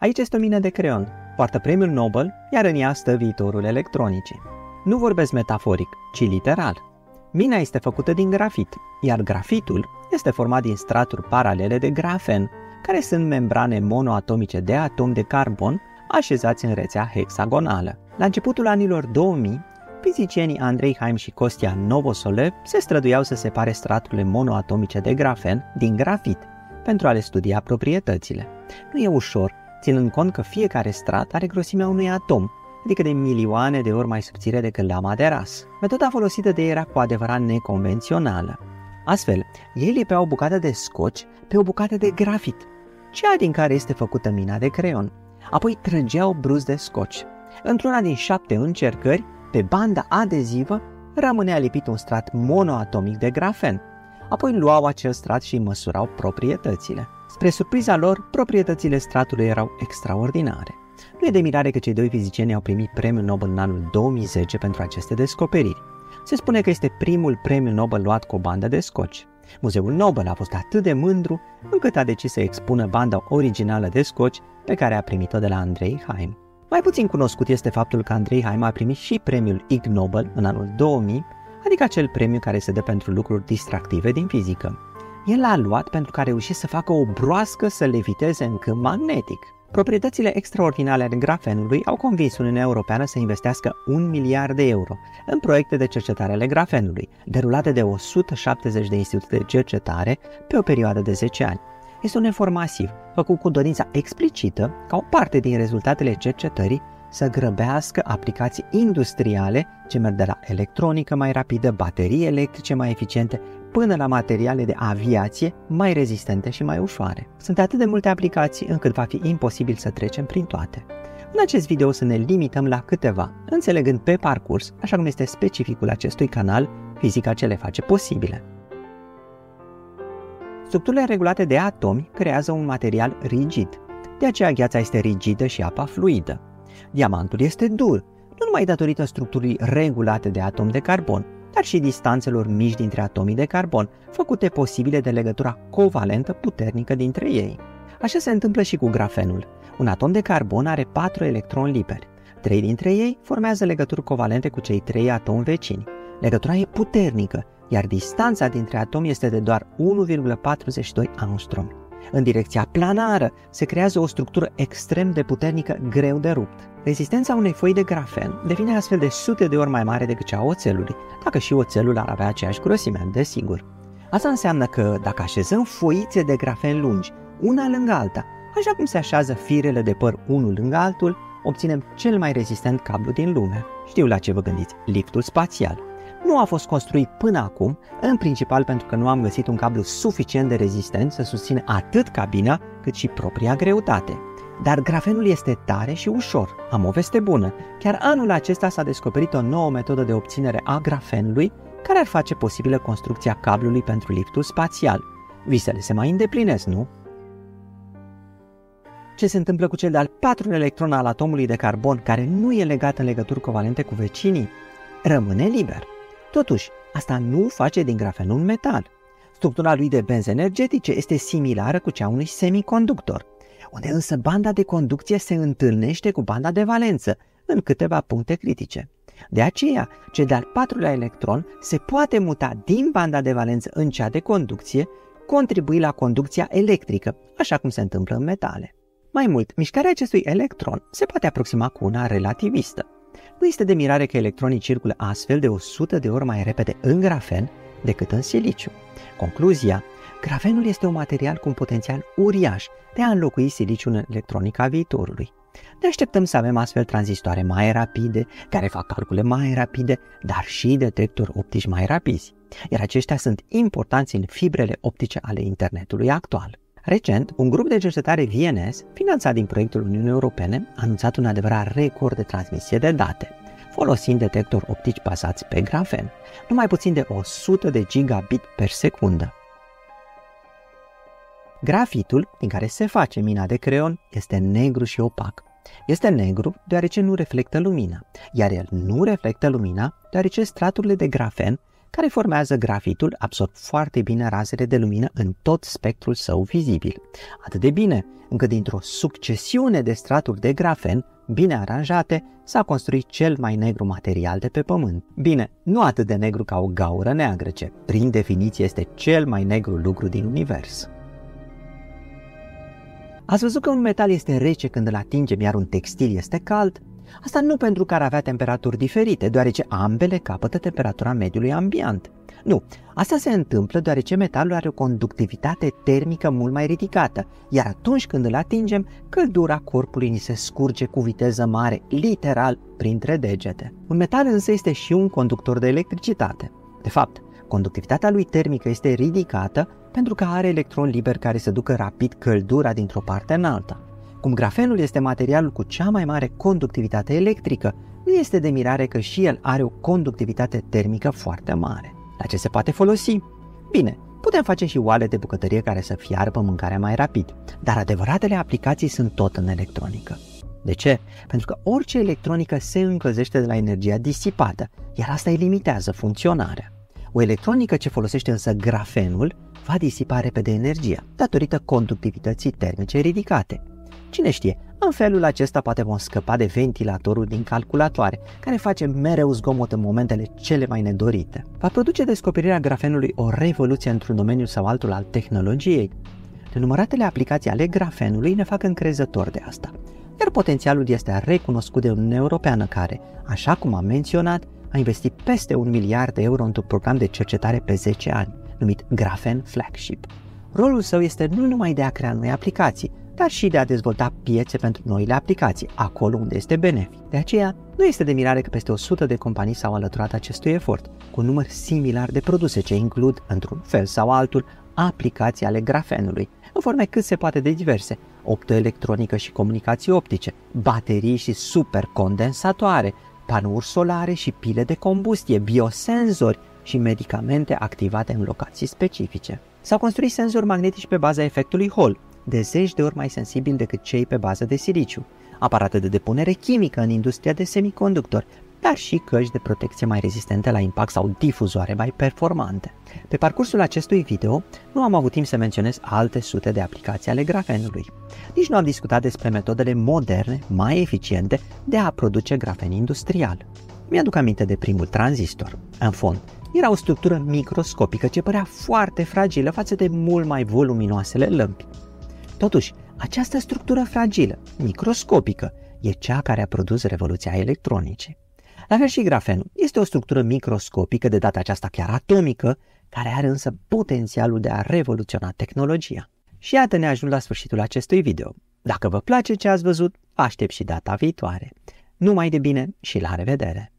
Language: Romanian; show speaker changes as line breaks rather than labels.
Aici este o mină de creion, poartă premiul Nobel, iar în ea stă viitorul electronicii. Nu vorbesc metaforic, ci literal. Mina este făcută din grafit, iar grafitul este format din straturi paralele de grafen, care sunt membrane monoatomice de atom de carbon așezați în rețea hexagonală. La începutul anilor 2000, fizicienii Andrei Haim și Kostia Novosolev se străduiau să separe straturile monoatomice de grafen din grafit pentru a le studia proprietățile. Nu e ușor, ținând cont că fiecare strat are grosimea unui atom, adică de milioane de ori mai subțire decât lama de ras. Metoda folosită de ei era cu adevărat neconvențională. Astfel, ei lipeau o bucată de scoci pe o bucată de grafit, cea din care este făcută mina de creion. Apoi trăgeau bruz de scoci. Într-una din șapte încercări, pe banda adezivă rămânea lipit un strat monoatomic de grafen. Apoi luau acel strat și măsurau proprietățile. Spre surpriza lor, proprietățile stratului erau extraordinare. Nu e de mirare că cei doi fizicieni au primit premiul Nobel în anul 2010 pentru aceste descoperiri. Se spune că este primul premiu Nobel luat cu o bandă de scoci. Muzeul Nobel a fost atât de mândru încât a decis să expună banda originală de scoci pe care a primit-o de la Andrei Haim. Mai puțin cunoscut este faptul că Andrei Haim a primit și premiul Ig Nobel în anul 2000, adică acel premiu care se dă pentru lucruri distractive din fizică. El l-a luat pentru că a reușit să facă o broască să leviteze în câmp magnetic. Proprietățile extraordinare ale grafenului au convins Uniunea Europeană să investească un miliard de euro în proiecte de cercetare ale grafenului, derulate de 170 de institute de cercetare pe o perioadă de 10 ani. Este un efort masiv, făcut cu dorința explicită, ca o parte din rezultatele cercetării, să grăbească aplicații industriale ce merg de la electronică mai rapidă, baterii electrice mai eficiente, până la materiale de aviație mai rezistente și mai ușoare. Sunt atât de multe aplicații încât va fi imposibil să trecem prin toate. În acest video o să ne limităm la câteva, înțelegând pe parcurs, așa cum este specificul acestui canal, fizica ce le face posibile. Structurile regulate de atomi creează un material rigid. De aceea gheața este rigidă și apa fluidă. Diamantul este dur, nu numai datorită structurii regulate de atom de carbon, dar și distanțelor mici dintre atomii de carbon, făcute posibile de legătura covalentă puternică dintre ei. Așa se întâmplă și cu grafenul. Un atom de carbon are patru electroni liberi. Trei dintre ei formează legături covalente cu cei trei atomi vecini. Legătura e puternică, iar distanța dintre atomi este de doar 1,42 angstrom. În direcția planară se creează o structură extrem de puternică, greu de rupt. Rezistența unei foi de grafen devine astfel de sute de ori mai mare decât cea a oțelului, dacă și oțelul ar avea aceeași grosime, desigur. Asta înseamnă că dacă așezăm foițe de grafen lungi, una lângă alta, așa cum se așează firele de păr unul lângă altul, obținem cel mai rezistent cablu din lume. Știu la ce vă gândiți, liftul spațial nu a fost construit până acum, în principal pentru că nu am găsit un cablu suficient de rezistent să susțină atât cabina cât și propria greutate. Dar grafenul este tare și ușor. Am o veste bună. Chiar anul acesta s-a descoperit o nouă metodă de obținere a grafenului care ar face posibilă construcția cablului pentru liftul spațial. Visele se mai îndeplinesc, nu? Ce se întâmplă cu cel de-al patrulea electron al atomului de carbon care nu e legat în legături covalente cu vecinii? Rămâne liber. Totuși, asta nu face din grafen un metal. Structura lui de benzi energetice este similară cu cea unui semiconductor, unde însă banda de conducție se întâlnește cu banda de valență în câteva puncte critice. De aceea, cel de-al patrulea electron se poate muta din banda de valență în cea de conducție, contribui la conducția electrică, așa cum se întâmplă în metale. Mai mult, mișcarea acestui electron se poate aproxima cu una relativistă. Nu este de mirare că electronii circulă astfel de 100 de ori mai repede în grafen decât în siliciu. Concluzia, grafenul este un material cu un potențial uriaș de a înlocui siliciul în electronica viitorului. Ne așteptăm să avem astfel tranzistoare mai rapide, care fac calcule mai rapide, dar și detectori optici mai rapizi, iar aceștia sunt importanți în fibrele optice ale internetului actual. Recent, un grup de cercetare VNS, finanțat din proiectul Uniunii Europene, a anunțat un adevărat record de transmisie de date, folosind detectori optici bazați pe grafen, numai puțin de 100 de gigabit per secundă. Grafitul din care se face mina de creon este negru și opac. Este negru deoarece nu reflectă lumina, iar el nu reflectă lumina deoarece straturile de grafen care formează grafitul absorb foarte bine razele de lumină în tot spectrul său vizibil. Atât de bine, încât dintr-o succesiune de straturi de grafen bine aranjate, s-a construit cel mai negru material de pe pământ. Bine, nu atât de negru ca o gaură neagră, ce prin definiție este cel mai negru lucru din univers. Ați văzut că un metal este rece când îl atingem, iar un textil este cald? Asta nu pentru că ar avea temperaturi diferite, deoarece ambele capătă temperatura mediului ambient. Nu, asta se întâmplă deoarece metalul are o conductivitate termică mult mai ridicată, iar atunci când îl atingem, căldura corpului ni se scurge cu viteză mare, literal, printre degete. Un metal însă este și un conductor de electricitate. De fapt, conductivitatea lui termică este ridicată pentru că are electroni liberi care să ducă rapid căldura dintr-o parte în alta. Cum grafenul este materialul cu cea mai mare conductivitate electrică, nu este de mirare că și el are o conductivitate termică foarte mare. La ce se poate folosi? Bine, putem face și oale de bucătărie care să fiarbă mâncarea mai rapid, dar adevăratele aplicații sunt tot în electronică. De ce? Pentru că orice electronică se încălzește de la energia disipată, iar asta îi limitează funcționarea. O electronică ce folosește însă grafenul va disipa repede energia, datorită conductivității termice ridicate. Cine știe, în felul acesta poate vom scăpa de ventilatorul din calculatoare, care face mereu zgomot în momentele cele mai nedorite. Va produce descoperirea grafenului o revoluție într-un domeniu sau altul al tehnologiei. Nenumăratele aplicații ale grafenului ne fac încrezători de asta, iar potențialul este recunoscut de Uniunea Europeană care, așa cum am menționat, a investit peste un miliard de euro într-un program de cercetare pe 10 ani, numit Grafen Flagship. Rolul său este nu numai de a crea noi aplicații, dar și de a dezvolta piețe pentru noile aplicații, acolo unde este benefic. De aceea, nu este de mirare că peste 100 de companii s-au alăturat acestui efort, cu un număr similar de produse ce includ, într-un fel sau altul, aplicații ale grafenului, în forme cât se poate de diverse, optoelectronică și comunicații optice, baterii și supercondensatoare, panouri solare și pile de combustie, biosenzori și medicamente activate în locații specifice. S-au construit senzori magnetici pe baza efectului Hall, de zeci de ori mai sensibil decât cei pe bază de siliciu, aparate de depunere chimică în industria de semiconductori, dar și căști de protecție mai rezistente la impact sau difuzoare mai performante. Pe parcursul acestui video nu am avut timp să menționez alte sute de aplicații ale grafenului. Nici nu am discutat despre metodele moderne, mai eficiente, de a produce grafen industrial. Mi-aduc aminte de primul tranzistor. În fond, era o structură microscopică ce părea foarte fragilă față de mult mai voluminoasele lămpi. Totuși, această structură fragilă, microscopică, e cea care a produs revoluția electronice. La fel și grafenul este o structură microscopică, de data aceasta chiar atomică, care are însă potențialul de a revoluționa tehnologia. Și iată ne ajung la sfârșitul acestui video. Dacă vă place ce ați văzut, aștept și data viitoare. Numai de bine și la revedere!